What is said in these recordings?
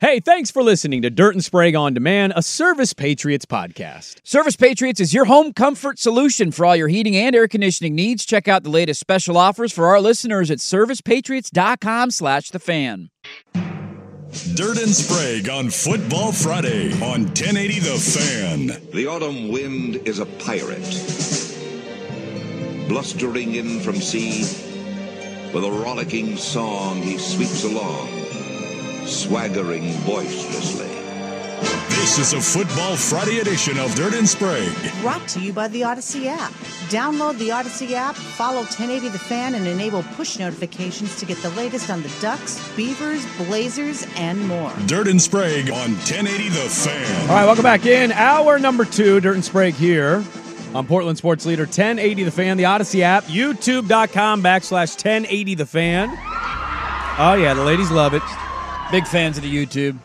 Hey, thanks for listening to Dirt and Sprague on Demand, a Service Patriots podcast. Service Patriots is your home comfort solution for all your heating and air conditioning needs. Check out the latest special offers for our listeners at servicepatriots.com slash the fan. Dirt and Sprague on Football Friday on 1080 The Fan. The autumn wind is a pirate, blustering in from sea. With a rollicking song, he sweeps along, swaggering boisterously. This is a Football Friday edition of Dirt and Sprague. Brought to you by the Odyssey app. Download the Odyssey app, follow 1080 The Fan, and enable push notifications to get the latest on the Ducks, Beavers, Blazers, and more. Dirt and Sprague on 1080 The Fan. All right, welcome back in. Hour number two, Dirt and Sprague here on Portland Sports Leader 1080 The Fan, the Odyssey app, youtube.com backslash 1080 The Fan. Oh, yeah, the ladies love it. Big fans of the YouTube.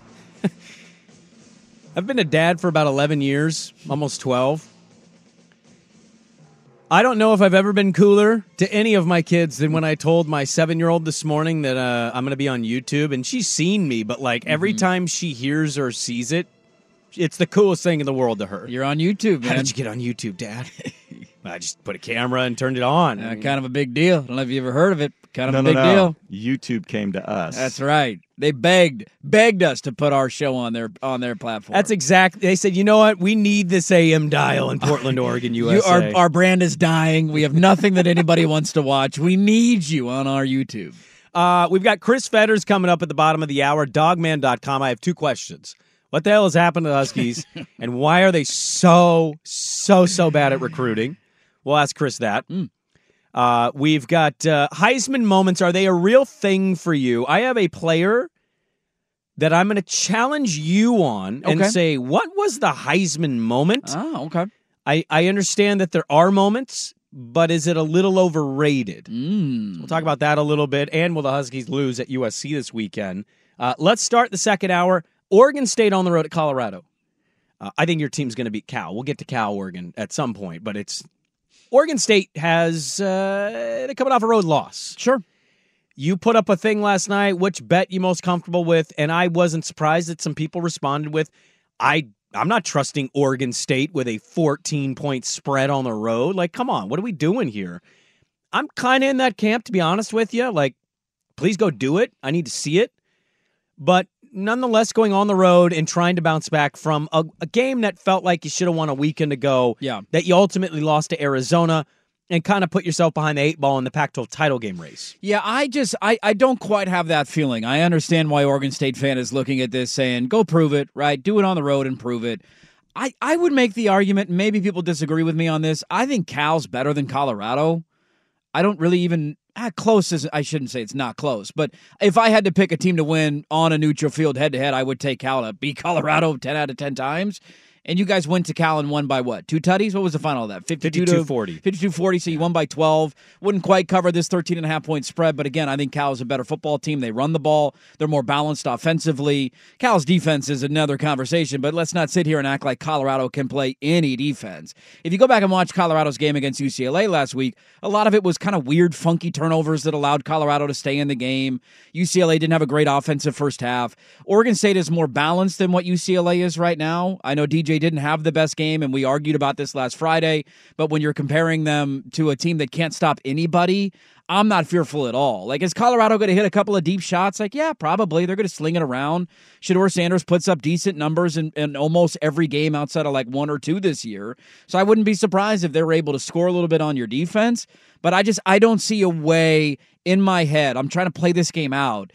I've been a dad for about 11 years, almost 12. I don't know if I've ever been cooler to any of my kids than when I told my seven year old this morning that uh, I'm going to be on YouTube. And she's seen me, but like every time she hears or sees it, it's the coolest thing in the world to her. You're on YouTube, man. How did you get on YouTube, Dad? I just put a camera and turned it on. Uh, kind of a big deal. I don't know if you ever heard of it. Kind of no, a big no. deal. YouTube came to us. That's right. They begged begged us to put our show on their on their platform. That's exact. They said, you know what? We need this AM dial in Portland, Oregon, USA. you, our, our brand is dying. We have nothing that anybody wants to watch. We need you on our YouTube. Uh, we've got Chris Fetters coming up at the bottom of the hour. Dawgman.com. I have two questions. What the hell has happened to the Huskies, and why are they so, so, so bad at recruiting? We'll ask Chris that. Uh, we've got uh, Heisman moments. Are they a real thing for you? I have a player that I'm going to challenge you on and say, what was the Heisman moment? Oh, okay. I, I understand that there are moments, but is it a little overrated? Mm. We'll talk about that a little bit. And will the Huskies lose at USC this weekend? Uh, let's start the second hour. Oregon State on the road at Colorado. Uh, I think your team's going to beat Cal. We'll get to Cal, Oregon at some point, but it's Oregon State has uh, they're coming off a road loss. Sure. You put up a thing last night. Which bet you most comfortable with? And I wasn't surprised that some people responded with, "I I'm not trusting Oregon State with a 14 point spread on the road. Like, come on, what are we doing here?" I'm kind of in that camp, to be honest with you. Like, please go do it. I need to see it. But nonetheless, going on the road and trying to bounce back from a, a game that felt like you should have won a weekend ago. Yeah. That you ultimately lost to Arizona and kind of put yourself behind the eight ball in the Pac 12 title game race. Yeah, I just I, I don't quite have that feeling. I understand why Oregon State fan is looking at this saying, "Go prove it, right? Do it on the road and prove it." I I would make the argument, maybe people disagree with me on this. I think Cal's better than Colorado. I don't really even ah, close is I shouldn't say it's not close, but if I had to pick a team to win on a neutral field head to head, I would take Cal to beat Colorado 10 out of 10 times. And you guys went to Cal and won by what? Two tutties? What was the final of that? 52 to 52-40. 52-40, so you won by 12. Wouldn't quite cover this 13 and a half point spread, but again, I think Cal is a better football team. They run the ball. They're more balanced offensively. Cal's defense is another conversation, but let's not sit here and act like Colorado can play any defense. If you go back and watch Colorado's game against UCLA last week, a lot of it was kind of weird, funky turnovers that allowed Colorado to stay in the game. UCLA didn't have a great offensive first half. Oregon State is more balanced than what UCLA is right now. I know DJ didn't have the best game, and we argued about this last Friday, but when you're comparing them to a team that can't stop anybody, I'm not fearful at all. Like, is Colorado going to hit a couple of deep shots? Like, yeah, probably. They're going to sling it around. Shedeur Sanders puts up decent numbers in, in almost every game outside of like one or two this year. So I wouldn't be surprised if they were able to score a little bit on your defense. But I just, I don't see a way in my head. I'm trying to play this game out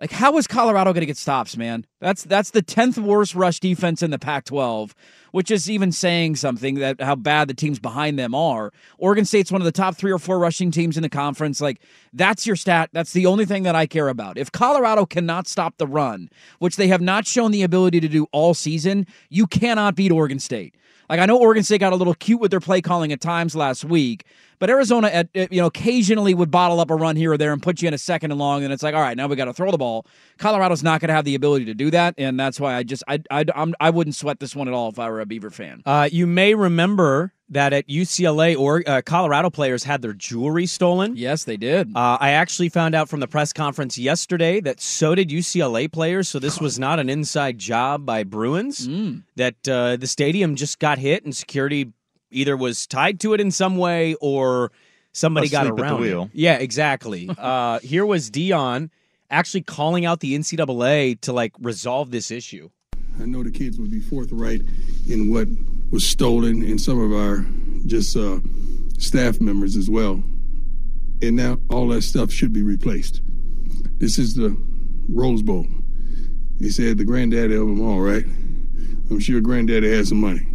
Like, how is Colorado going to get stops, man? That's that's the tenth worst rush defense in the Pac-12, which is even saying something that how bad the teams behind them are. Oregon State's one of the top three or four rushing teams in the conference. Like, that's your stat. That's the only thing that I care about. If Colorado cannot stop the run, which they have not shown the ability to do all season, you cannot beat Oregon State. Like I know Oregon State got a little cute with their play calling at times last week, but Arizona at, you know occasionally would bottle up a run here or there and put you in a second and long, and it's like all right now we got to throw the ball. Colorado's not going to have the ability to do that, and that's why I just I I I'm, I would not sweat this one at all if I were a Beaver fan. Uh, you may remember that at UCLA or uh, Colorado players had their jewelry stolen. Yes, they did. Uh, I actually found out from the press conference yesterday that so did UCLA players. So this was not an inside job by Bruins. Mm. That uh, the stadium just got hit and security either was tied to it in some way or somebody Asleep got around. at the wheel. It. Yeah, exactly. uh, here was Deion actually calling out the NCAA to like resolve this issue. I know the kids would be forthright in what was stolen, and some of our just uh, staff members as well. And now all that stuff should be replaced. This is the Rose Bowl. He said the granddaddy of them all, right? I'm sure granddaddy has some money.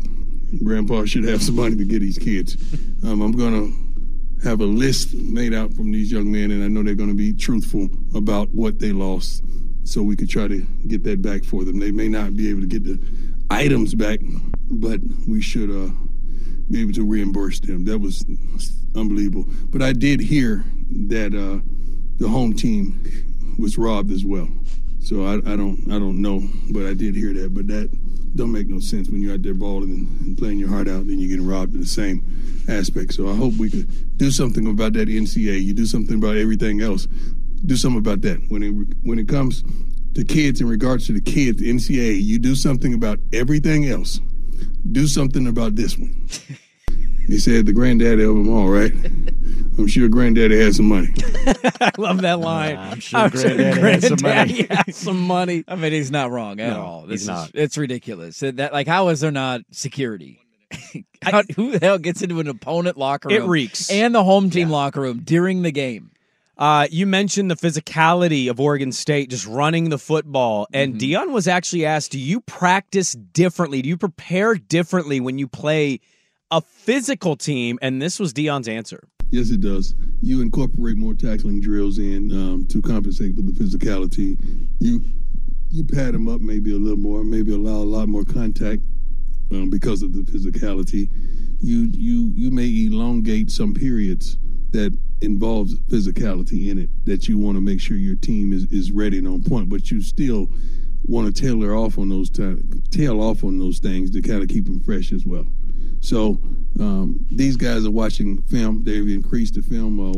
Grandpa should have some money to get these kids. Um, I'm going to have a list made out from these young men, and I know they're going to be truthful about what they lost so we could try to get that back for them. They may not be able to get the items back, but we should uh, be able to reimburse them. That was unbelievable. But I did hear that uh, the home team was robbed as well. So I, I, don't I don't know, but I did hear that. But that don't make no sense when you're out there balling and, and playing your heart out, and you're getting robbed in the same aspect. So I hope we could do something about that NCA. You do something about everything else. Do something about that when it when it comes to kids in regards to the kids, NCA. You do something about everything else. Do something about this one. He said the granddaddy of them all, right? I'm sure granddaddy has some money. I love that line. I'm sure granddaddy has some money. granddaddy has some money. I mean, he's not wrong at No, all. This he's is, not. It's ridiculous. That like, how is there not security? How, who the hell gets into an opponent locker It room? reeks. And the home team locker room during the game. Uh, you mentioned the physicality of Oregon State just running the football, and Mm-hmm. Deion was actually asked, "Do you practice differently? Do you prepare differently when you play a physical team?" And this was Deion's answer. Yes, it does. You incorporate more tackling drills in um, to compensate for the physicality. You you pad them up maybe a little more, maybe allow a lot more contact um, because of the physicality. You you you may elongate some periods that involves physicality in it that you want to make sure your team is, is ready and on point, but you still want to tailor off on those ti- tail off on those things to kind of keep them fresh as well. So um, these guys are watching film. They've increased the film uh,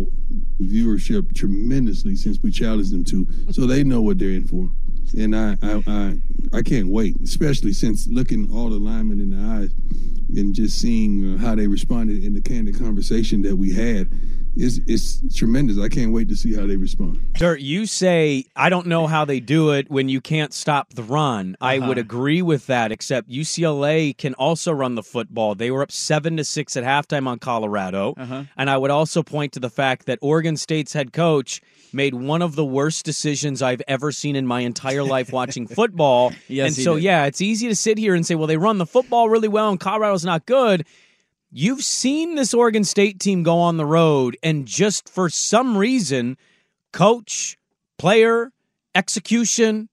viewership tremendously since we challenged them to, so they know what they're in for. And I, I, I, I can't wait, especially since looking all the linemen in the eyes and just seeing uh, how they responded in the candid conversation that we had. It's, it's tremendous. I can't wait to see how they respond. Dirt, you say I don't know how they do it when you can't stop the run. I Uh-huh. would agree with that, except UCLA can also run the football. They were up seven to six at halftime on Colorado, Uh-huh. and I would also point to the fact that Oregon State's head coach made one of the worst decisions I've ever seen in my entire life watching football. Yes, and so did. yeah, it's easy to sit here and say, well, they run the football really well, and Colorado's not good. You've seen this Oregon State team go on the road and just for some reason, coach, player, execution,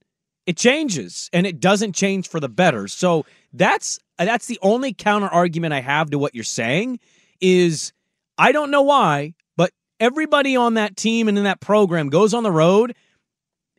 it changes and it doesn't change for the better. So that's that's the only counter argument I have to what you're saying is I don't know why, but everybody on that team and in that program goes on the road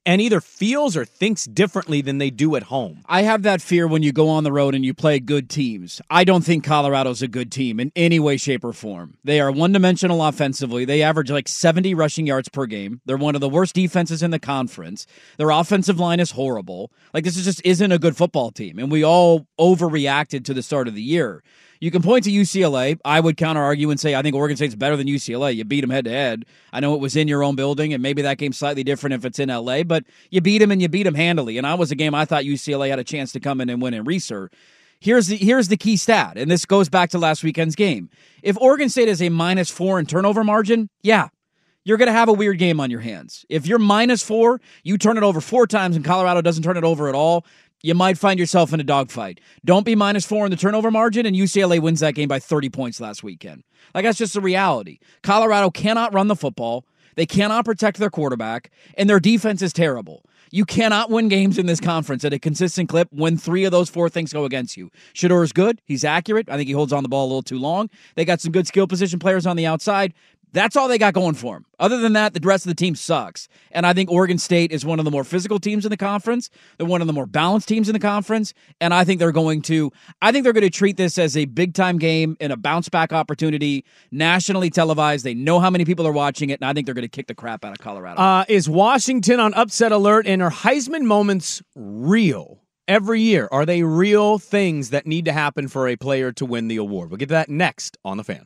and either feels or thinks differently than they do at home. I have that fear when you go on the road and you play good teams. I don't think Colorado's a good team in any way, shape, or form. They are one dimensional offensively. They average like 70 rushing yards per game. They're one of the worst defenses in the conference. Their offensive line is horrible. Like, this is just isn't a good football team. And we all overreacted to the start of the year. You can point to UCLA. I would counter argue and say I think Oregon State's better than UCLA. You beat them head to head. I know it was in your own building, and maybe that game's slightly different if it's in LA, but you beat them and you beat them handily. And I was a game I thought UCLA had a chance to come in and win in Reser. Here's the here's the key stat, and this goes back to last weekend's game. If Oregon State is a minus four in turnover margin, yeah, you're going to have a weird game on your hands. If you're minus four, you turn it over four times and Colorado doesn't turn it over at all, you might find yourself in a dogfight. Don't be minus four in the turnover margin, and UCLA wins that game by 30 points last weekend. Like, that's just the reality. Colorado cannot run the football, they cannot protect their quarterback, and their defense is terrible. You cannot win games in this conference at a consistent clip when three of those four things go against you. Shedeur is good. He's accurate. I think he holds on the ball a little too long. They got some good skill position players on the outside. That's all they got going for them. Other than that, the rest of the team sucks. And I think Oregon State is one of the more physical teams in the conference. They're one of the more balanced teams in the conference. And I think they're going to I think they're going to treat this as a big time game and a bounce back opportunity, nationally televised. They know how many people are watching it, and I think they're going to kick the crap out of Colorado. Uh, is Washington on upset alert and are Heisman moments real? Every year, are they real things that need to happen for a player to win the award? We'll get to that next on the fan.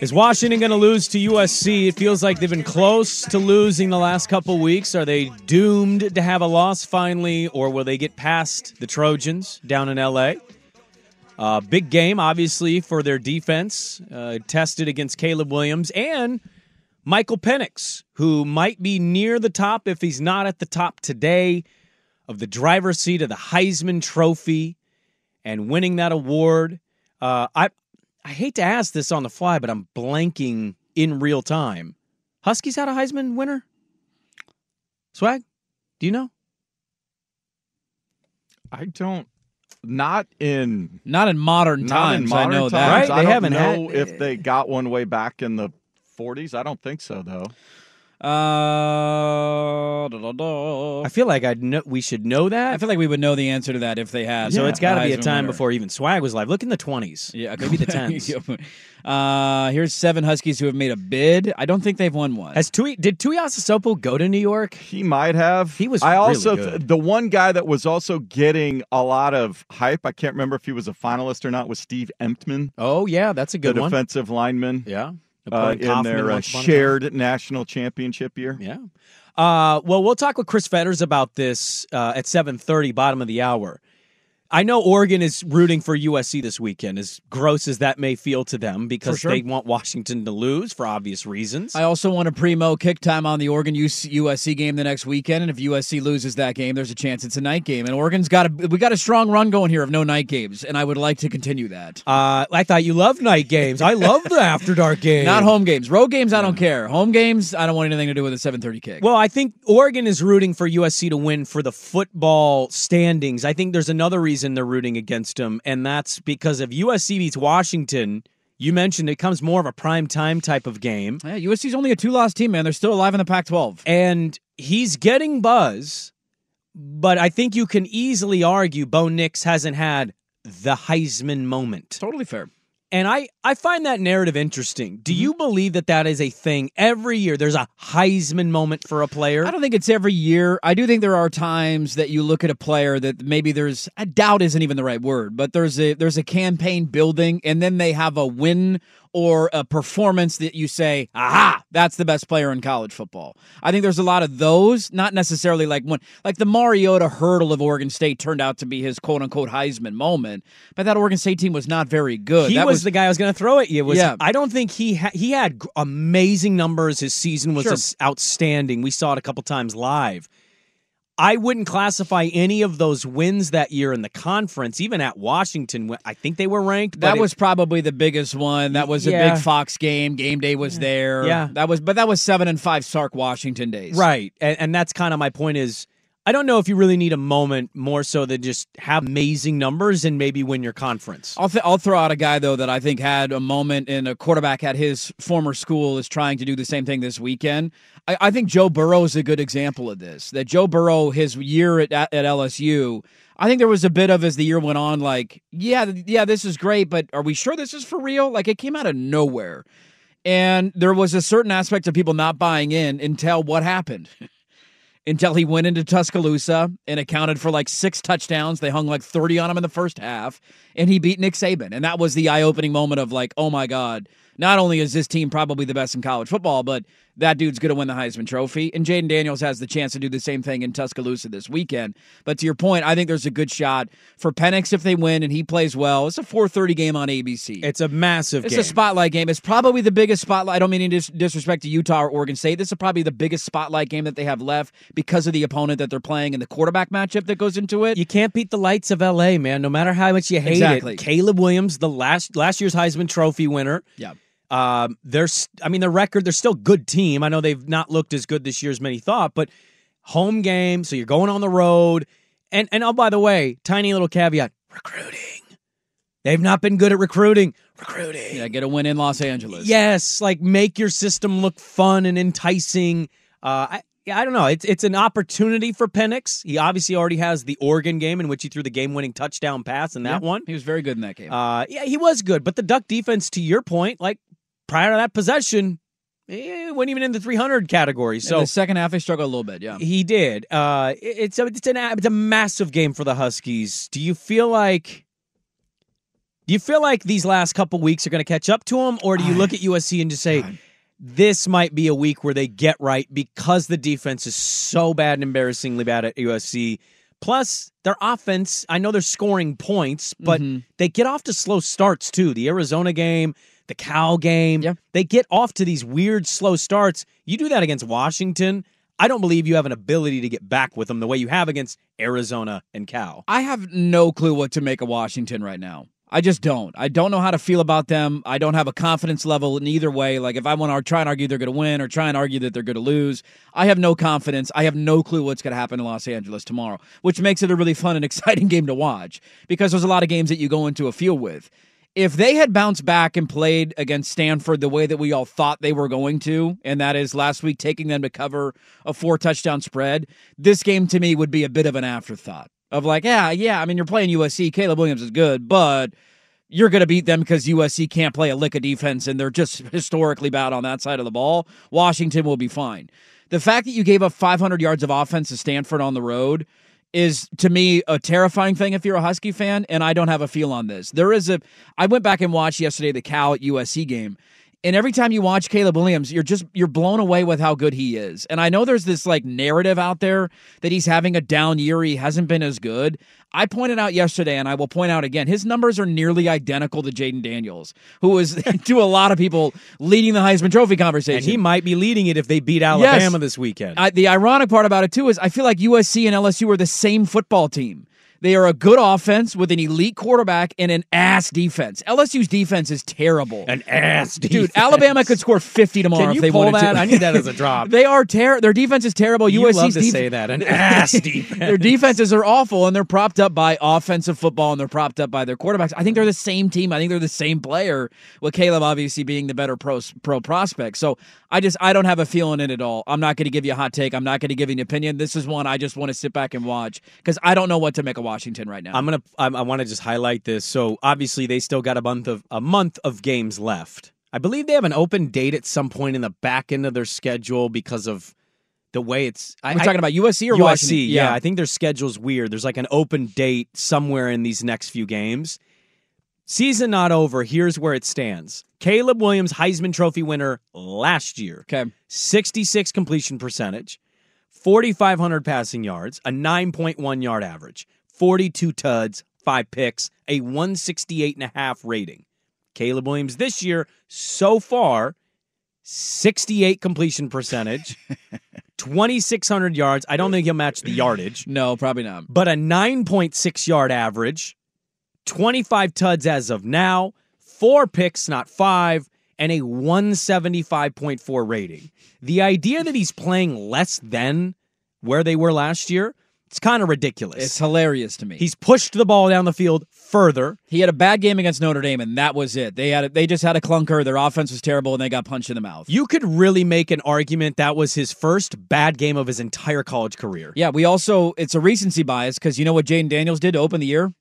Is Washington going to lose to USC? It feels like they've been close to losing the last couple weeks. Are they doomed to have a loss finally, or will they get past the Trojans down in LA? Uh, big game, obviously, for their defense, uh, tested against Caleb Williams and Michael Penix, who might be near the top if he's not at the top today of the driver's seat of the Heisman Trophy and winning that award. Uh, I I hate to ask this on the fly, but I'm blanking in real time. Huskies had a Heisman winner? Swag? Do you know? I don't. Not in not in modern not times. in modern I know times. that. Right? I They don't haven't know had- if they got one way back in the 40s. I don't think so though. Uh, da, da, da. I feel like I know we should know that. I feel like we would know the answer to that if they had. so it's got to be a time winner. before even Swag was live. Look in the twenties. Yeah, maybe the tens. uh, here's seven Huskies who have made a bid. I don't think they've won one. Has Tui did Tuiasosopo go to New York? He might have. He was I really also good. the one guy that was also getting a lot of hype. I can't remember if he was a finalist or not. Was Steve Emtman, Oh yeah, that's a good the one. defensive lineman, Yeah, uh, in their uh, shared national championship year. Yeah. Uh, well, we'll talk with Chris Fetters about this uh, at seven thirty, bottom of the hour. I know Oregon is rooting for USC this weekend, as gross as that may feel to them, because sure. they want Washington to lose for obvious reasons. I also want a primo kick time on the Oregon USC game the next weekend, and if USC loses that game, there's a chance it's a night game. And Oregon's got a we got a strong run going here of no night games, and I would like to continue that. uh, I thought you loved night games. I love the after dark game. Not home games, road games. I don't care. Home games, I don't want anything to do with a 7:30 kick. Well, I think Oregon is rooting for USC to win for the football standings. I think there's another reason they're rooting against him, and that's because if USC beats Washington, you mentioned it comes more of a prime time type of game. yeah, USC's only a two-loss team, man. They're still alive in the Pac-12. and he's getting buzz, but I think you can easily argue Bo Nix hasn't had the Heisman moment. Totally fair. And I, I find that narrative interesting. Do mm-hmm. you believe that that is a thing every year? There's a Heisman moment for a player? I don't think it's every year. I do think there are times that you look at a player that maybe there's a doubt isn't even the right word, but there's a there's a campaign building and then they have a win or a performance that you say, "Aha, that's the best player in college football." I think there's a lot of those, not necessarily like one like the Mariota hurdle of Oregon State turned out to be his quote unquote Heisman moment, but that Oregon State team was not very good. he that was, the guy I was going to throw at you. Was Yeah. I don't think he ha- he had amazing numbers. His season was Sure. outstanding. We saw it a couple times live. I wouldn't classify any of those wins that year in the conference, even at Washington. I think they were ranked. That but it- was probably the biggest one. That was a big Fox game. Game day was there. Yeah. that was, but that was seven and five Sark Washington days. right, and, and that's kind of my point. Is I don't know if you really need a moment more so than just have amazing numbers and maybe win your conference. I'll th- I'll throw out a guy though that I think had a moment and a quarterback at his former school is trying to do the same thing this weekend. I, I think Joe Burrow is a good example of this. That Joe Burrow, his year at, at LSU, I think there was a bit of as the year went on, like, yeah, yeah, this is great, but are we sure this is for real? Like it came out of nowhere. And there was a certain aspect of people not buying in until what happened. until he went into Tuscaloosa and accounted for like six touchdowns. They hung like 30 on him in the first half, and he beat Nick Saban. And that was the eye opening moment of like, oh my God, not only is this team probably the best in college football, but that dude's going to win the Heisman Trophy. And Jayden Daniels has the chance to do the same thing in Tuscaloosa this weekend. But to your point, I think there's a good shot for Penix if they win and he plays well. It's a 4:30 game on ABC. It's a massive. It's game. a spotlight game. It's probably the biggest spotlight. I don't mean any dis- disrespect to Utah or Oregon State. This is probably the biggest spotlight game that they have left because of the opponent that they're playing and the quarterback matchup that goes into it. You can't beat the lights of LA, man. No matter how much you hate Exactly. it. Caleb Williams, the last last year's Heisman Trophy winner. Yeah. Um, there's, I mean, the record. They're still a good team. I know they've not looked as good this year as many thought, but home game. So you're going on the road, and and oh, by the way, tiny little caveat: recruiting. They've not been good at recruiting. Recruiting. Yeah, get a win in Los Angeles. Yes, like make your system look fun and enticing. Uh, I, yeah, I don't know. It's it's an opportunity for Penix. He obviously already has the Oregon game in which he threw the game-winning touchdown pass in that Yeah, one. He was very good in that game. Uh, yeah, he was good, but the Duck defense, to your point, like prior to that possession, eh, wasn't even in the 300 category. in So the second half, they struggled a little bit. Yeah. he did. Uh, it's a it's an it's a massive game for the Huskies. Do you feel like? Do you feel like these last couple weeks are going to catch up to them, or do you look at USC and just say? This might be a week where they get right because the defense is so bad and embarrassingly bad at USC. Plus, their offense, I know they're scoring points, but Mm-hmm. they get off to slow starts too. The Arizona game, the Cal game, Yeah. they get off to these weird slow starts. You do that against Washington. I don't believe you have an ability to get back with them the way you have against Arizona and Cal. I have no clue what to make of Washington right now. I just don't. I don't know how to feel about them. I don't have a confidence level in either way. Like if I want to try and argue they're going to win or try and argue that they're going to lose, I have no confidence. I have no clue what's going to happen in Los Angeles tomorrow, which makes it a really fun and exciting game to watch because there's a lot of games that you go into a field with. If they had bounced back and played against Stanford the way that we all thought they were going to, and that is last week taking them to cover a four touchdown spread, this game to me would be a bit of an afterthought of like, yeah, yeah, I mean, you're playing USC. Caleb Williams is good, but you're going to beat them because USC can't play a lick of defense and they're just historically bad on that side of the ball. Washington will be fine. The fact that you gave up 500 yards of offense to Stanford on the road is to me a terrifying thing if you're a Husky fan, and I don't have a feel on this. There is a. I went back and watched yesterday the Cal at USC game. And every time you watch Caleb Williams, you're just you're blown away with how good he is. And I know there's this like narrative out there that he's having a down year, he hasn't been as good. I pointed out yesterday, and I will point out again, his numbers are nearly identical to Jayden Daniels, who is to a lot of people leading the Heisman Trophy conversation. And he might be leading it if they beat Alabama this weekend. I, the ironic part about it too is I feel like USC and LSU are the same football team. They are a good offense with an elite quarterback and an ass defense. LSU's defense is terrible. An ass Dude. Alabama could score 50 tomorrow Can if they pull wanted that? to. I need that as a drop. they are terrible. their defense is terrible. You USC's love to def- say that. An ass defense. their defenses are awful and they're propped up by offensive football and they're propped up by their quarterbacks. I think they're the same team. I think they're the same player with Caleb obviously being the better pro pro prospect. So I just I don't have a feeling in it all. I'm not going to give you a hot take. I'm not going to give you an opinion. This is one I just want to sit back and watch because I don't know what to make of Washington right now. I'm gonna. I, I want to just highlight this. So obviously they still got a month of a month of games left. I believe they have an open date at some point in the back end of their schedule because of the way it's. I, We're I- talking about USC or USC. Washington? Yeah. I think their schedule's weird. There's like an open date somewhere in these next few games. Season not over. Here's where it stands. Caleb Williams, Heisman Trophy winner last year. Okay. 66 completion percentage, 4,500 passing yards, a 9.1 yard average, 42 tuds, five picks, a 168 and a half rating. Caleb Williams this year, so far, 68 completion percentage, 2,600 yards. I don't think he'll match the yardage, No, probably not. but a 9.6 yard average, 25 tuds as of now, four picks, not five, and a 175.4 rating. The idea that he's playing less than where they were last year, it's kind of ridiculous. It's hilarious to me. He's pushed the ball down the field further. he had a bad game against Notre Dame, and that was it. They had a, they just had a clunker. Their offense was terrible, and they got punched in the mouth. You could really make an argument that was his first bad game of his entire college career. Yeah, we also it's a recency bias because you know what Jayden Daniels did to open the year.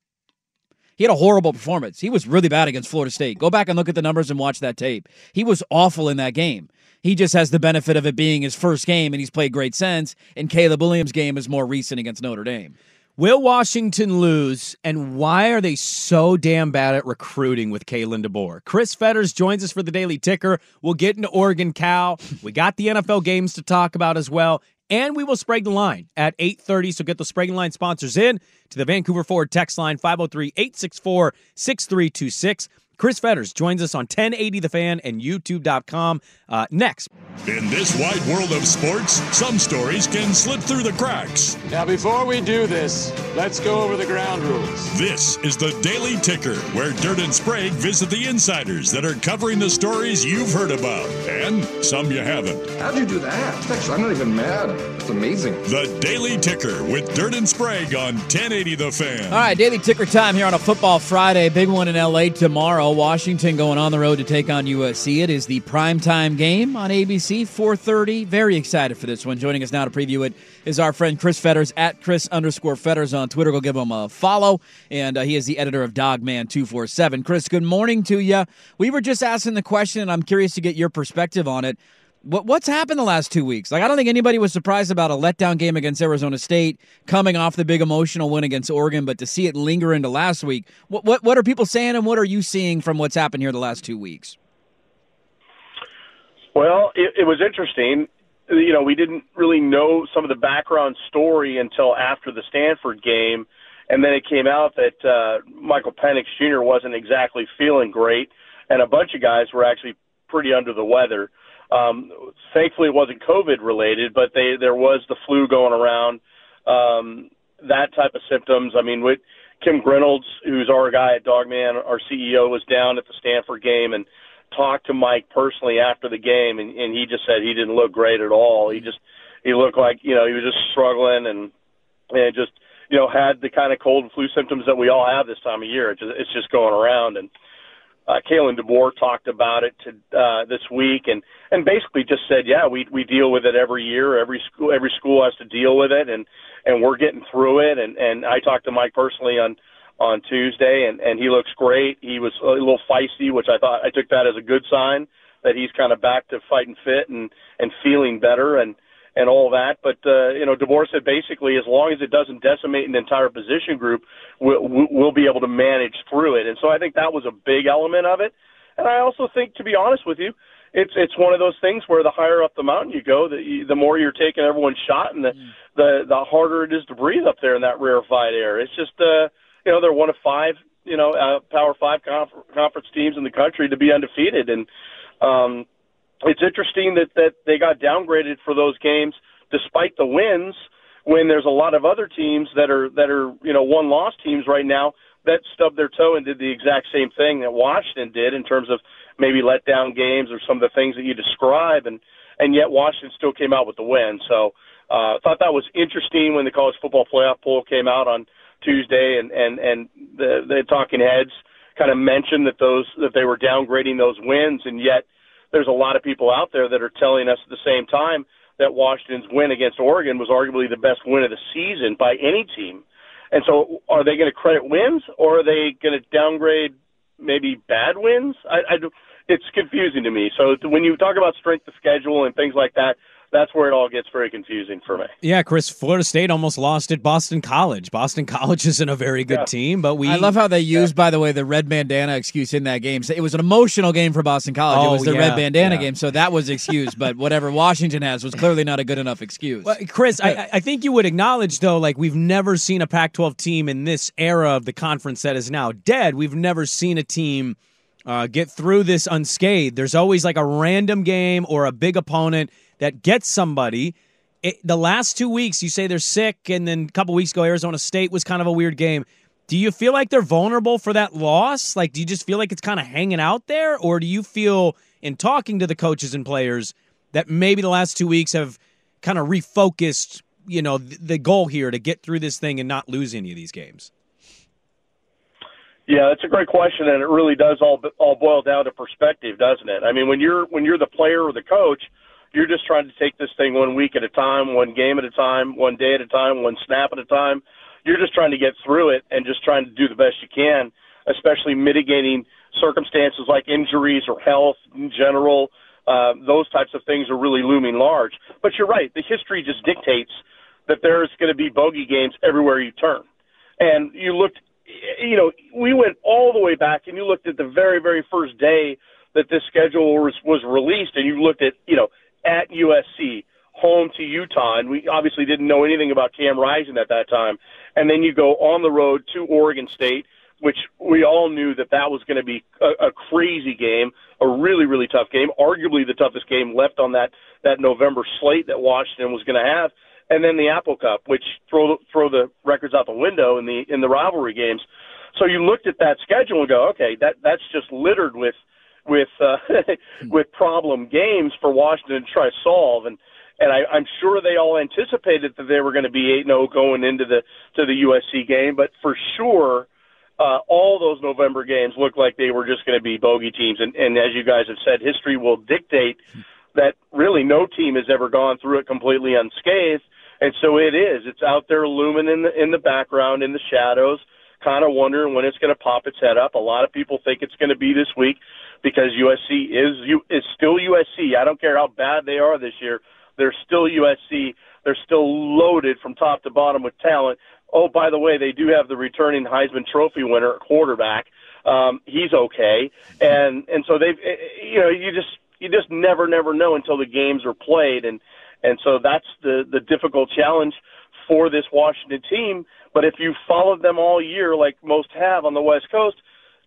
He had a horrible performance. He was really bad against Florida State. Go back and look at the numbers and watch that tape. He was awful in that game. He just has the benefit of it being his first game, and he's played great since. And Caleb Williams' game is more recent against Notre Dame. Will Washington lose, and why are they so damn bad at recruiting with Kalen DeBoer? Chris Fetters joins us for the Daily Ticker. We'll get into Oregon Cal. We got the NFL games to talk about as well, and we will Sprague the line at 8.30, so get the Sprague line sponsors in to the Vancouver Ford text line 503-864-6326. Chris Fetters joins us on 1080 The Fan and YouTube.com uh, next. In this wide world of sports, some stories can slip through the cracks. Now, before we do this, let's go over the ground rules. This is the Daily Ticker, where Dirt and Sprague visit the insiders that are covering the stories you've heard about and some you haven't. How'd you do that? Actually, I'm not even mad. It's amazing. The Daily Ticker with Dirt and Sprague on 1080 The Fan. All right, Daily Ticker time here on a Football Friday. Big one in LA tomorrow. Washington going on the road to take on USC. It is the primetime game on ABC, 4.30. Very excited for this one. Joining us now to preview it is our friend Chris Fetters at Chris underscore Fetters on Twitter. Go give him a follow. And uh, he is the editor of Dawgman247. Chris, good morning to you. We were just asking the question, and I'm curious to get your perspective on it. What, what's happened the last two weeks? Like, I don't think anybody was surprised about a letdown game against Arizona State, coming off the big emotional win against Oregon, but to see it linger into last week, what what, what are people saying, and what are you seeing from what's happened here the last two weeks? Well, it, it was interesting. You know, we didn't really know some of the background story until after the Stanford game, and then it came out that uh, Michael Penix Jr. wasn't exactly feeling great, and a bunch of guys were actually pretty under the weather. Um, thankfully, it wasn't COVID related, but they there was the flu going around, um, that type of symptoms. I mean, with Kim Grinolds, who's our guy at Dawgman, our CEO, was down at the Stanford game and talked to Mike personally after the game, and, and he just said he didn't look great at all. He just he looked like you know he was just struggling and and just you know had the kind of cold and flu symptoms that we all have this time of year. It's just, it's just going around and uh, Kalen DeBoer talked about it to, uh, this week, and and basically just said, yeah, we we deal with it every year. Every school every school has to deal with it, and and we're getting through it. And and I talked to Mike personally on on Tuesday, and and he looks great. He was a little feisty, which I thought I took that as a good sign that he's kind of back to fighting fit and and feeling better. And and all that. But uh, you know, DeBoer said basically, as long as it doesn't decimate an entire position group, we'll, we'll be able to manage through it. And so I think that was a big element of it. And I also think, to be honest with you, it's it's one of those things where the higher up the mountain you go, the the more you're taking everyone's shot, and the mm. the the harder it is to breathe up there in that rarefied air. It's just uh, you know they're one of five you know uh, Power Five conf- conference teams in the country to be undefeated, and um, it's interesting that that they got downgraded for those games despite the wins when there's a lot of other teams that are that are you know one loss teams right now that stubbed their toe and did the exact same thing that Washington did in terms of maybe let down games or some of the things that you describe. And and yet Washington still came out with the win. So uh, I thought that was interesting when the college football playoff poll came out on Tuesday and and and the the talking heads kind of mentioned that those that they were downgrading those wins. And yet there's a lot of people out there that are telling us at the same time that Washington's win against Oregon was arguably the best win of the season by any team. And so, are they going to credit wins, or are they going to downgrade maybe bad wins? I, I, it's confusing to me. So when you talk about strength of schedule and things like that, that's where it all gets very confusing for me. Yeah, Chris, Florida State almost lost at Boston College. Boston College isn't a very good yeah. team, but we. I love how they used, yeah. by the way, the red bandana excuse in that game. It was an emotional game for Boston College. Oh, it was the yeah, red bandana game, so that was excused. but whatever Washington has was clearly not a good enough excuse. Well, Chris, I, I think you would acknowledge though, like we've never seen a Pac-12 team in this era of the conference that is now dead. We've never seen a team. Uh, get through this unscathed. There's always like a random game or a big opponent that gets somebody. It, the last two weeks, you say they're sick, and then a couple weeks ago, Arizona State was kind of a weird game. Do you feel like they're vulnerable for that loss? Like, do you just feel like it's kind of hanging out there? Or do you feel, in talking to the coaches and players, that maybe the last two weeks have kind of refocused, you know, the goal here to get through this thing and not lose any of these games? Yeah, that's a great question, and it really does all all boil down to perspective, doesn't it? I mean, when you're when you're the player or the coach – you're just trying to take this thing one week at a time, one game at a time, one day at a time, one snap at a time. You're just trying to get through it and just trying to do the best you can. especially mitigating circumstances like injuries or health in general. Uh, those types of things are really looming large. But you're right. The history just dictates that there's going to be bogey games everywhere you turn. And you looked, you know, we went all the way back and you looked at the very, very first day that this schedule was, was released and you looked at, you know, at USC, home to Utah, and we obviously didn't know anything about Cam Rising at that time. And then you go on the road to Oregon State, which we all knew that that was going to be a, a crazy game, a really really tough game, arguably the toughest game left on that that November slate that Washington was going to have. And then the Apple Cup, which throw throw the records out the window in the in the rivalry games. So you looked at that schedule and go, okay, that that's just littered with with uh, with problem games for Washington to try to solve. And and I, I'm sure they all anticipated that they were going to be eight zero going into the to the USC game, but for sure. Uh, all those November games looked like they were just going to be bogey teams, and, and as you guys have said, history will dictate that really no team has ever gone through it completely unscathed, and so it is. It's out there looming in the in the background, in the shadows, kind of wondering when it's going to pop its head up. A lot of people think it's going to be this week because USC is is still USC. I don't care how bad they are this year. They're still USC. They're still loaded from top to bottom with talent. Oh, by the way, they do have the returning Heisman Trophy winner quarterback. Um, he's okay, and and so they've eh, eh, you know you just you just never never know until the games are played, and and so that's the the difficult challenge for this Washington team. But if you followed them all year, like most have on the West Coast,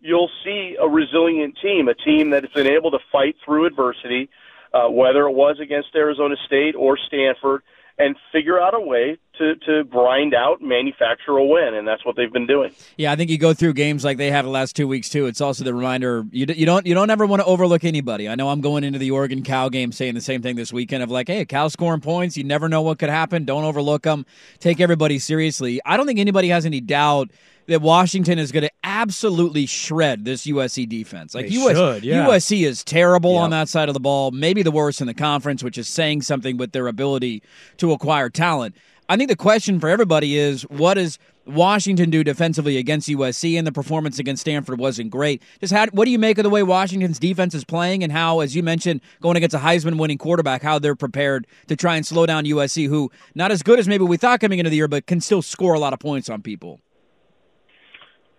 you'll see a resilient team, a team that has been able to fight through adversity uh, whether it was against Arizona State or Stanford, and figure out a way to, to grind out, manufacture a win, and that's what they've been doing. Yeah, I think you go through games like they have the last two weeks too. It's also the reminder you, you don't you don't ever want to overlook anybody. I know I'm going into the Oregon Cal game saying the same thing this weekend of like, hey, Cal scoring points. You never know what could happen. Don't overlook them. Take everybody seriously. I don't think anybody has any doubt that Washington is going to absolutely shred this USC defense. Like They US, should, yeah. USC is terrible Yep. on that side of the ball, maybe the worst in the conference, which is saying something with their ability to acquire talent. I think the question for everybody is what does Washington do defensively against USC? And the performance against Stanford wasn't great. Just how, what do you make of the way Washington's defense is playing, and how, as you mentioned, going against a Heisman-winning quarterback, how they're prepared to try and slow down USC, who not as good as maybe we thought coming into the year, but can still score a lot of points on people.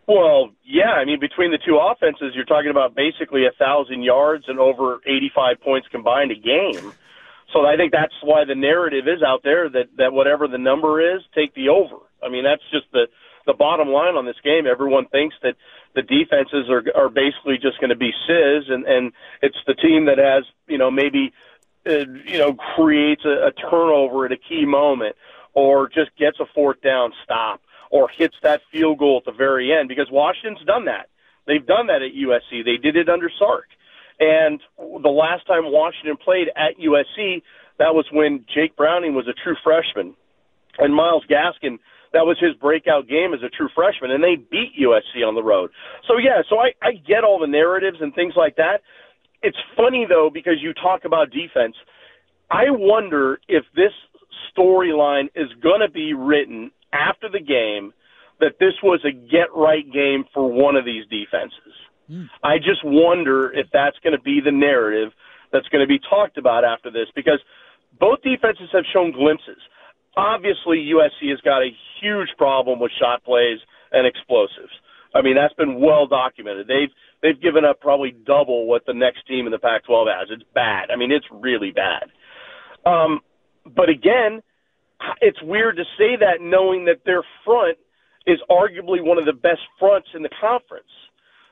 Well, yeah, I mean, between the two offenses, you're talking about basically a thousand yards and over 85 points combined a game. So I think that's why the narrative is out there that that whatever the number is, take the over. I mean, that's just the the bottom line on this game. Everyone thinks that the defenses are are basically just going to be sizz, and and it's the team that has you know maybe uh, you know creates a, a turnover at a key moment, or just gets a fourth down stop, or hits that field goal at the very end. Because Washington's done that. They've done that at USC. They did it under Sark. And the last time Washington played at USC, that was when Jake Browning was a true freshman, and Myles Gaskin. That was his breakout game as a true freshman, and they beat USC on the road. So yeah, so I, I get all the narratives and things like that. It's funny though because you talk about defense. I wonder if this storyline is going to be written after the game that this was a get right game for one of these defenses. I just wonder if that's going to be the narrative that's going to be talked about after this because both defenses have shown glimpses. Obviously, USC has got a huge problem with shot plays and explosives. I mean, that's been well documented. They've they've given up probably double what the next team in the Pac-12 has. It's bad. I mean, it's really bad. Um, but again, it's weird to say that knowing that their front is arguably one of the best fronts in the conference.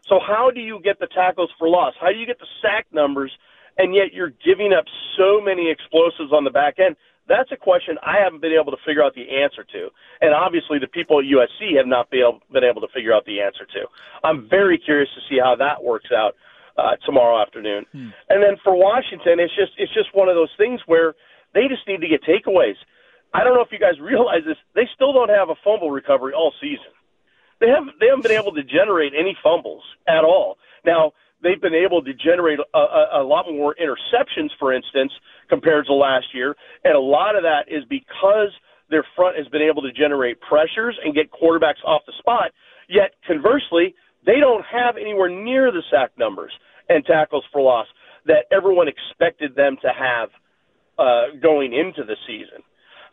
So how do you get the tackles for loss? How do you get the sack numbers, and yet you're giving up so many explosives on the back end? That's a question I haven't been able to figure out the answer to, and obviously the people at USC have not been able, been able to figure out the answer to. I'm very curious to see how that works out uh, tomorrow afternoon. And then for Washington, it's just it's just one of those things where they just need to get takeaways. I don't know if you guys realize this. They still don't have a fumble recovery all season. They haven't they haven't been able to generate any fumbles at all. Now they've been able to generate a, a, a lot more interceptions, for instance, compared to last year, and a lot of that is because their front has been able to generate pressures and get quarterbacks off the spot. Yet conversely, They don't have anywhere near the sack numbers and tackles for loss that everyone expected them to have uh, going into the season.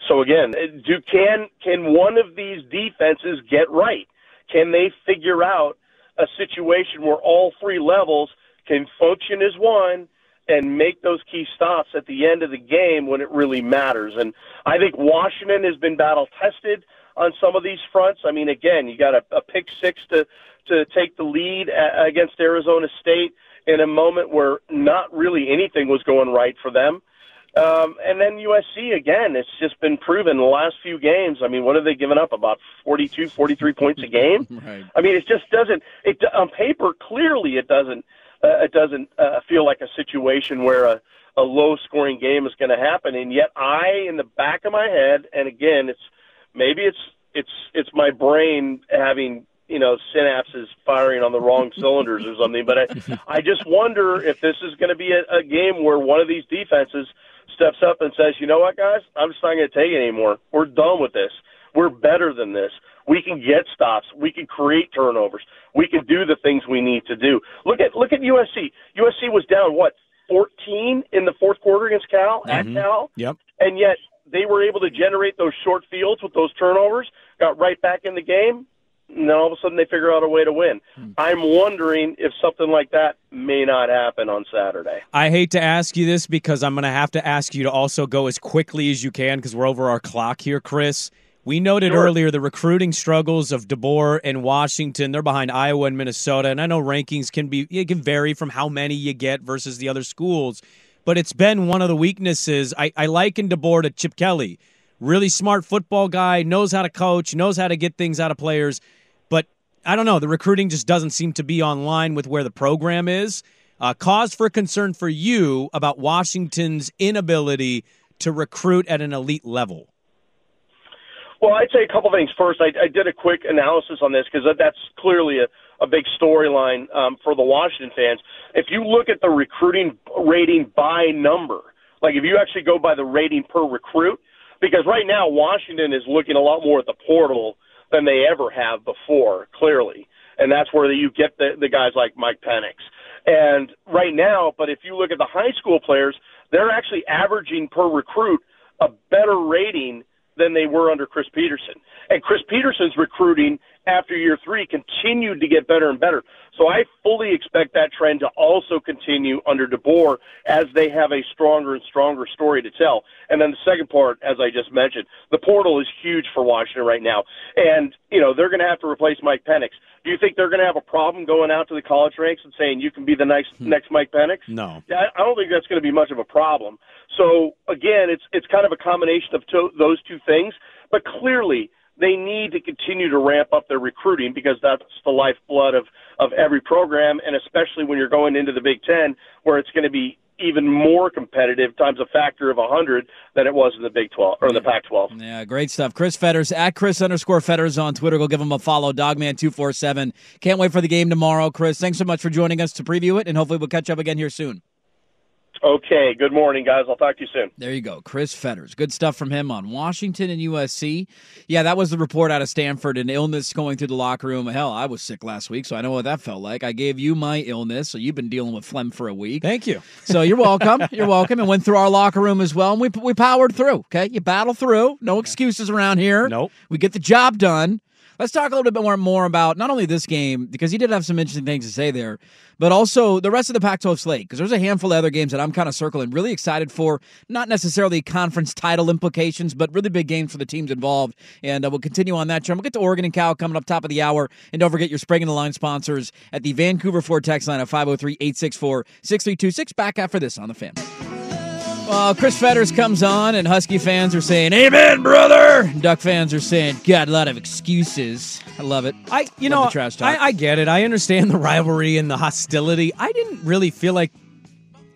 So again, do can can one of these defenses get right? Can they figure out a situation where all three levels can function as one and make those key stops at the end of the game when it really matters? And I think Washington has been battle tested on some of these fronts. I mean, again, you got a, a pick six to to take the lead a, against Arizona State in a moment where not really anything was going right for them. Um, and then USC again, it's just been proven the last few games. I mean, what have they given up? About 42, 43 points a game. Right. I mean, it just doesn't. It on paper clearly it doesn't. Uh, it doesn't uh, feel like a situation where a, a low scoring game is going to happen. And yet, I in the back of my head, and again, it's maybe it's it's it's my brain having you know synapses firing on the wrong cylinders or something. But I I just wonder if this is going to be a, a game where one of these defenses steps up and says, you know what, guys, I'm just not going to take it anymore. We're done with this. We're better than this. We can get stops. We can create turnovers. We can do the things we need to do. Look at look at USC. USC was down what 14 in the fourth quarter against Cal at mm-hmm. Cal, Yep. and yet they were able to generate those short fields with those turnovers. Got right back in the game. And then all of a sudden they figure out a way to win. Hmm. I'm wondering if something like that may not happen on Saturday. I hate to ask you this because I'm going to have to ask you to also go as quickly as you can because we're over our clock here, Chris. We noted Sure. earlier the recruiting struggles of DeBoer and Washington. They're behind Iowa and Minnesota, and I know rankings can be it can vary from how many you get versus the other schools. But it's been one of the weaknesses. I, I liken DeBoer to Chip Kelly, really smart football guy, knows how to coach, knows how to get things out of players. But I don't know. The recruiting just doesn't seem to be online with where the program is. Uh, cause for concern for you about Washington's inability to recruit at an elite level. Well, I'd say a couple things. First, I, I did a quick analysis on this because that's clearly a, a big storyline um, for the Washington fans. If you look at the recruiting rating by number, like if you actually go by the rating per recruit, because right now Washington is looking a lot more at the portal than they ever have before, clearly. And that's where you get the, the guys like Mike Penix. And right now, but if you look at the high school players, they're actually averaging per recruit a better rating than they were under Chris Petersen. And Chris Petersen's recruiting after year three continued to get better and better. So I fully expect that trend to also continue under DeBoer as they have a stronger and stronger story to tell. And then the second part, as I just mentioned, the portal is huge for Washington right now. And, you know, they're going to have to replace Mike Penix. Do you think they're going to have a problem going out to the college ranks and saying you can be the next hmm. next Mike Penix? No. I I don't think that's going to be much of a problem. So again, it's it's kind of a combination of to, those two things. But clearly, they need to continue to ramp up their recruiting because that's the lifeblood of of every program, and especially when you're going into the Big Ten, where it's going to be even more competitive times a factor of a hundred than it was in the Big Twelve or in the Pac twelve. Yeah, great stuff. Chris Fetters at Chris underscore Fetters on Twitter. Go give him a follow. Dawgman247. Can't wait for the game tomorrow. Chris, thanks so much for joining us to preview it, and hopefully we'll catch up again here soon. Okay, good morning, guys. I'll talk to you soon. There you go. Chris Fetters. Good stuff from him on Washington and USC. Yeah, that was the report out of Stanford an illness going through the locker room. Hell, I was sick last week, so I know what that felt like. I gave you my illness, so you've been dealing with phlegm for a week. Thank you. So you're welcome. You're welcome. And went through our locker room as well. And we, we powered through. Okay. You battle through. No excuses around here. Nope. We get the job done. Let's talk a little bit more, more about not only this game, because he did have some interesting things to say there, but also the rest of the Pac 12 slate, because there's a handful of other games that I'm kind of circling, really excited for, not necessarily conference title implications, but really big games for the teams involved. And uh, we'll continue on that trend. We'll get to Oregon and Cal coming up top of the hour. And don't forget your Spring in the Line sponsors at the Vancouver Ford text line at 503 864 6326. Back after this on the fan. Well, Chris Fetters comes on, and Husky fans are saying, Amen, brother. Duck fans are saying, God, a lot of excuses. I love it. I you Love know trash talk. I, I get it. I understand the rivalry and the hostility. I didn't really feel like.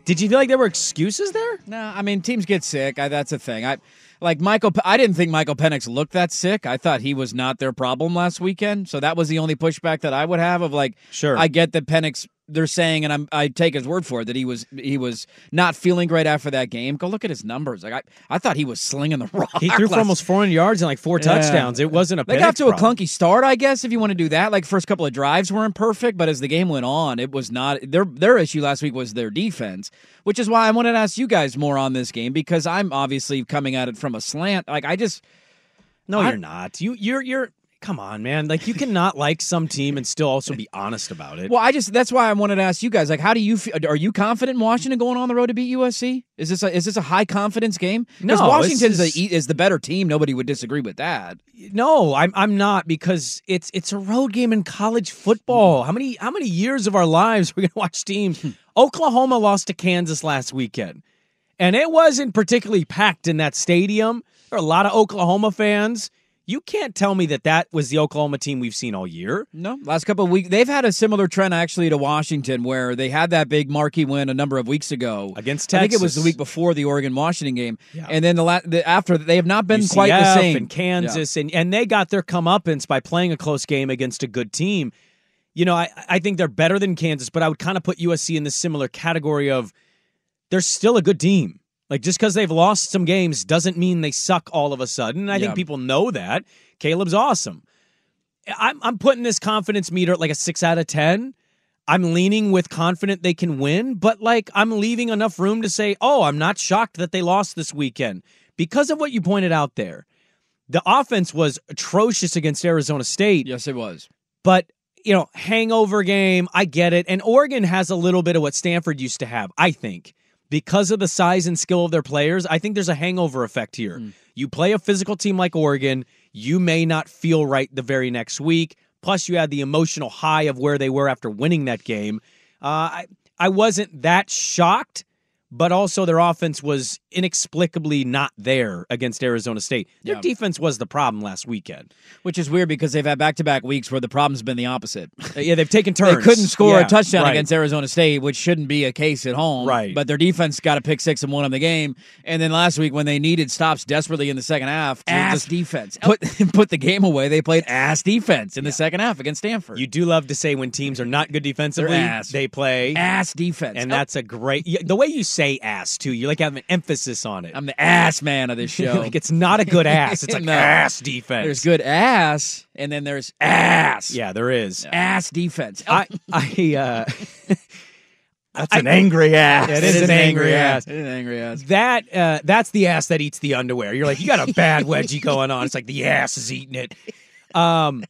Did you feel like there were excuses there? No, I mean teams get sick. I, that's a thing. I like Michael. I didn't think Michael Penix looked that sick. I thought he was not their problem last weekend. So that was the only pushback that I would have. Of like, Sure. I get that Penix they're saying, and I'm I take his word for it that he was he was not feeling great after that game. Go look at his numbers. Like I, I thought he was slinging the rock. He threw for almost 400 yards and like four Yeah. touchdowns. It wasn't a. They got to a clunky start, I guess, if you want to do that. Like first couple of drives weren't perfect, but as the game went on, it was not their their issue last week was their defense, which is why I wanted to ask you guys more on this game because I'm obviously coming at it from a slant. Like I just No, I- you're not. You you're you're. Come on, man. Like you cannot like some team and still also be honest about it. well, I just that's why I wanted to ask you guys. Like, how do you feel? Are you confident in Washington going on the road to beat USC? Is this a, is this a high confidence game? Because No, Washington the, is the better team. Nobody would disagree with that. No, I'm I'm not because it's it's a road game in college football. How many how many years of our lives we're gonna watch teams? Oklahoma lost to Kansas last weekend, and it wasn't particularly packed in that stadium. There are a lot of Oklahoma fans. You can't tell me that that was the Oklahoma team we've seen all year. No, last couple of weeks they've had a similar trend actually to Washington, where they had that big marquee win a number of weeks ago Against Texas. I think it was the week before the Oregon Washington game, Yeah. and then the, la- the after they have not been UCF quite the same. and Kansas, and and they got their comeuppance by playing a close game against a good team. You know, I I think they're better than Kansas, but I would kind of put USC in the similar category of they're still a good team. Like just because they've lost some games doesn't mean they suck all of a sudden. And I Yeah. think people know that. Caleb's awesome. I'm I'm putting this confidence meter at like a six out of ten. I'm leaning with confident they can win, but like I'm leaving enough room to say, oh, I'm not shocked that they lost this weekend because of what you pointed out there. The offense was atrocious against Arizona State, Yes, it was. but you know, hangover game, I get it. And Oregon has a little bit of what Stanford used to have, I think. Because of the size and skill of their players, I think there's a hangover effect here. You play a physical team like Oregon, you may not feel right the very next week. Plus, you had the emotional high of where they were after winning that game. Uh, I, I wasn't that shocked, but also their offense was inexplicably not there against Arizona State. Their Yeah. defense was the problem last weekend. Which is weird because they've had back to back weeks where the problem's been the opposite. Yeah, they've taken turns. They couldn't score Yeah, a touchdown right. against Arizona State, which shouldn't be a case at home. Right. But their defense got a pick six and won them the game. And then last week, when they needed stops desperately in the second half, Ass defense put put the game away. They played ass defense in the second half against Stanford. You do love to say when teams are not good defensively, they play ass defense, and Oh, that's a great. yeah, The way you say "ass" too, you like have an emphasis on it. I'm the ass man of this show. like it's not a good ass; it's like No. ass defense. There's good ass, and then there's ass. yeah, there is. Ass defense. I, I, uh, That's an angry ass. It is an angry ass. It is an angry ass. that uh, that's the ass that eats the underwear. You're like, you got a bad wedgie going on. It's like the ass is eating it. Um,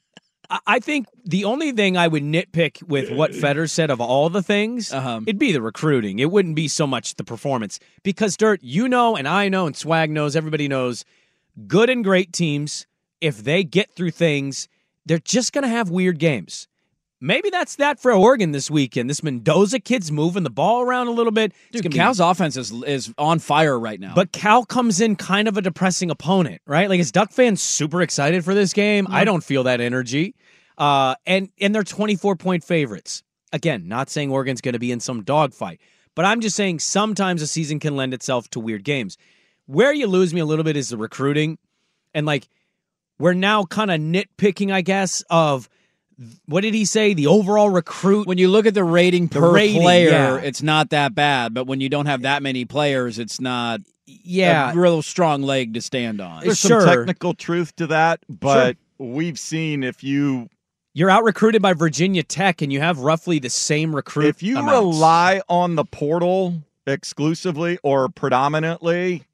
I- think the only thing I would nitpick with what Feder said of all the things, Uh-huh. it'd be the recruiting. It wouldn't be so much the performance because Dirt, you know, and I know, and Swag knows, everybody knows, good and great teams, if they get through things, they're just going to have weird games. Maybe that's that for Oregon this weekend. This Mendoza kid's moving the ball around a little bit. Dude, gonna be- Cal's offense is is on fire right now. but Cal comes in kind of a depressing opponent, right? Like is Duck fans super excited for this game? I don't feel that energy. Uh, and and they're 24 point favorites. Again, not saying Oregon's going to be in some dogfight, but I'm just saying sometimes a season can lend itself to weird games. Where you lose me a little bit is the recruiting, and like we're now kind of nitpicking, I guess, of what did he say? The overall recruit. when you look at the rating The per rating, player, yeah. it's not that bad. But when you don't have that many players, it's not yeah, a real strong leg to stand on. There's Sure. some technical truth to that, but we've seen if you you're out recruited by Virginia Tech, and you have roughly the same recruit. if you amounts. rely on the portal exclusively or predominantly,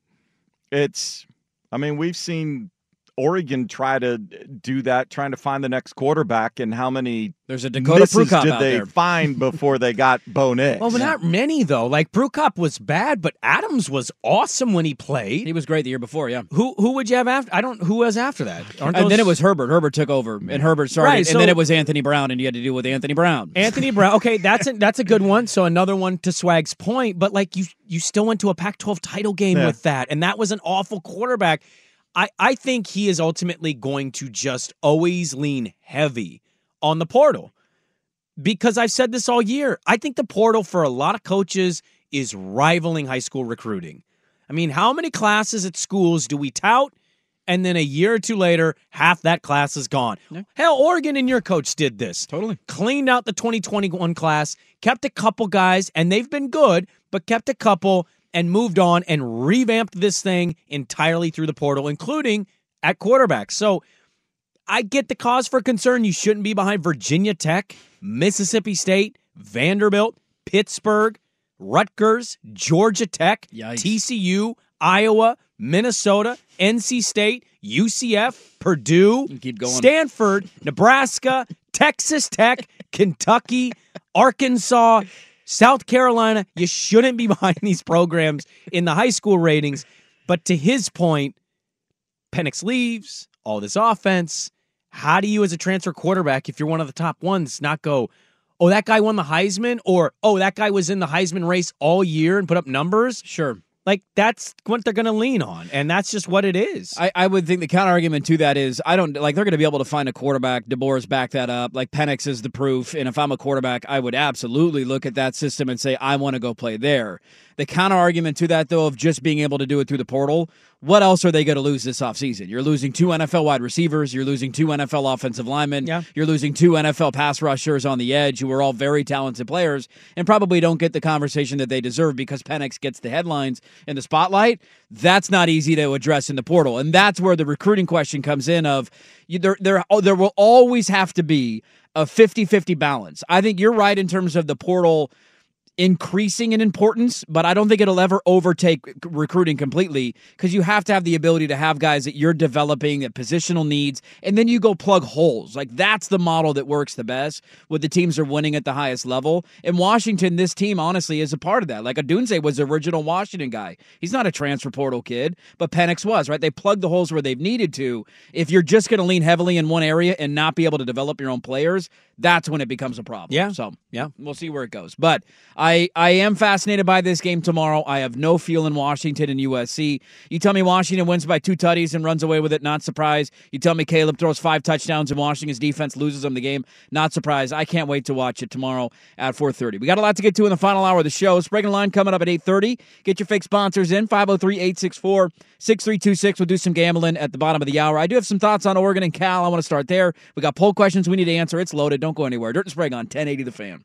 it's I mean, we've seen Oregon try to do that, trying to find the next quarterback, and how many There's a Dakota misses Prukop did out they there. find before they got Bo Nix? Well, not many though. Like Prukop was bad, but Adams was awesome when he played. He was great the year before, yeah. Who who would you have after? I don't. Who was after that? Aren't And then it was Herbert. Herbert took over, and Herbert started, Right, and then it was Anthony Brown, and you had to deal with Anthony Brown. Anthony Brown. Okay, that's a, that's a good one. So another one to Swag's point, but like you you still went to a Pac-12 title game Yeah. with that, and that was an awful quarterback. I I think he is ultimately going to just always lean heavy on the portal because I've said this all year. I think the portal for a lot of coaches is rivaling high school recruiting. I mean, how many classes at schools do we tout and then a year or two later, half that class is gone. Hell, Oregon and your coach did this. Totally. Cleaned out the 2021 class, kept a couple guys, and they've been good, but kept a couple and moved on and revamped this thing entirely through the portal, including at quarterback. So I get the cause for concern. You shouldn't be behind Virginia Tech, Mississippi State, Vanderbilt, Pittsburgh, Rutgers, Georgia Tech, Yikes. TCU, Iowa, Minnesota, NC State, UCF, Purdue, Keep going. Stanford, Nebraska, Texas Tech, Kentucky, Arkansas, South Carolina. You shouldn't be behind these programs in the high school ratings. But to his point, Penix leaves, all this offense. How do you, as a transfer quarterback, if you're one of the top ones, not go, oh, that guy won the Heisman? Or, oh, that guy was in the Heisman race all year and put up numbers? Sure. Like, that's what they're going to lean on. And that's just what it is. I, I would think the counter argument to that is I don't like they're going to be able to find a quarterback. DeBoer's back that up. Like Penix is the proof. And if I'm a quarterback, I would absolutely look at that system and say I want to go play there. The counter argument to that, though, of just being able to do it through the portal, what else are they going to lose this offseason? You're losing two NFL wide receivers. You're losing two NFL offensive linemen. Yeah. You're losing two NFL pass rushers on the edge who are all very talented players and probably don't get the conversation that they deserve because Penix gets the headlines and the spotlight. That's not easy to address in the portal. And that's where the recruiting question comes in of there, there, there will always have to be a 50 50 balance. I think you're right in terms of the portal increasing in importance, but I don't think it'll ever overtake recruiting completely because you have to have the ability to have guys that you're developing that positional needs, and then you go plug holes. Like that's the model that works the best with the teams are winning at the highest level. In Washington, this team honestly is a part of that. Like Odunze was the original Washington guy. He's not a transfer portal kid, but Penix was, right? They plugged the holes where they've needed to. If you're just going to lean heavily in one area and not be able to develop your own players, that's when it becomes a problem. Yeah. So Yeah. we'll see where it goes. But I I am fascinated by this game tomorrow. I have no feel in Washington and USC. You tell me Washington wins by two tutties and runs away with it, not surprised. You tell me Caleb throws five touchdowns and Washington's defense loses them the game, not surprised. I can't wait to watch it tomorrow at 4:30. We got a lot to get to in the final hour of the show. And Line coming up at 8:30. Get your fake sponsors in 503-864-6326. We'll do some gambling at the bottom of the hour. I do have some thoughts on Oregon and Cal. I want to start there. We got poll questions we need to answer. It's loaded. Don't go anywhere. Dirt and Sprague on 1080 The Fan.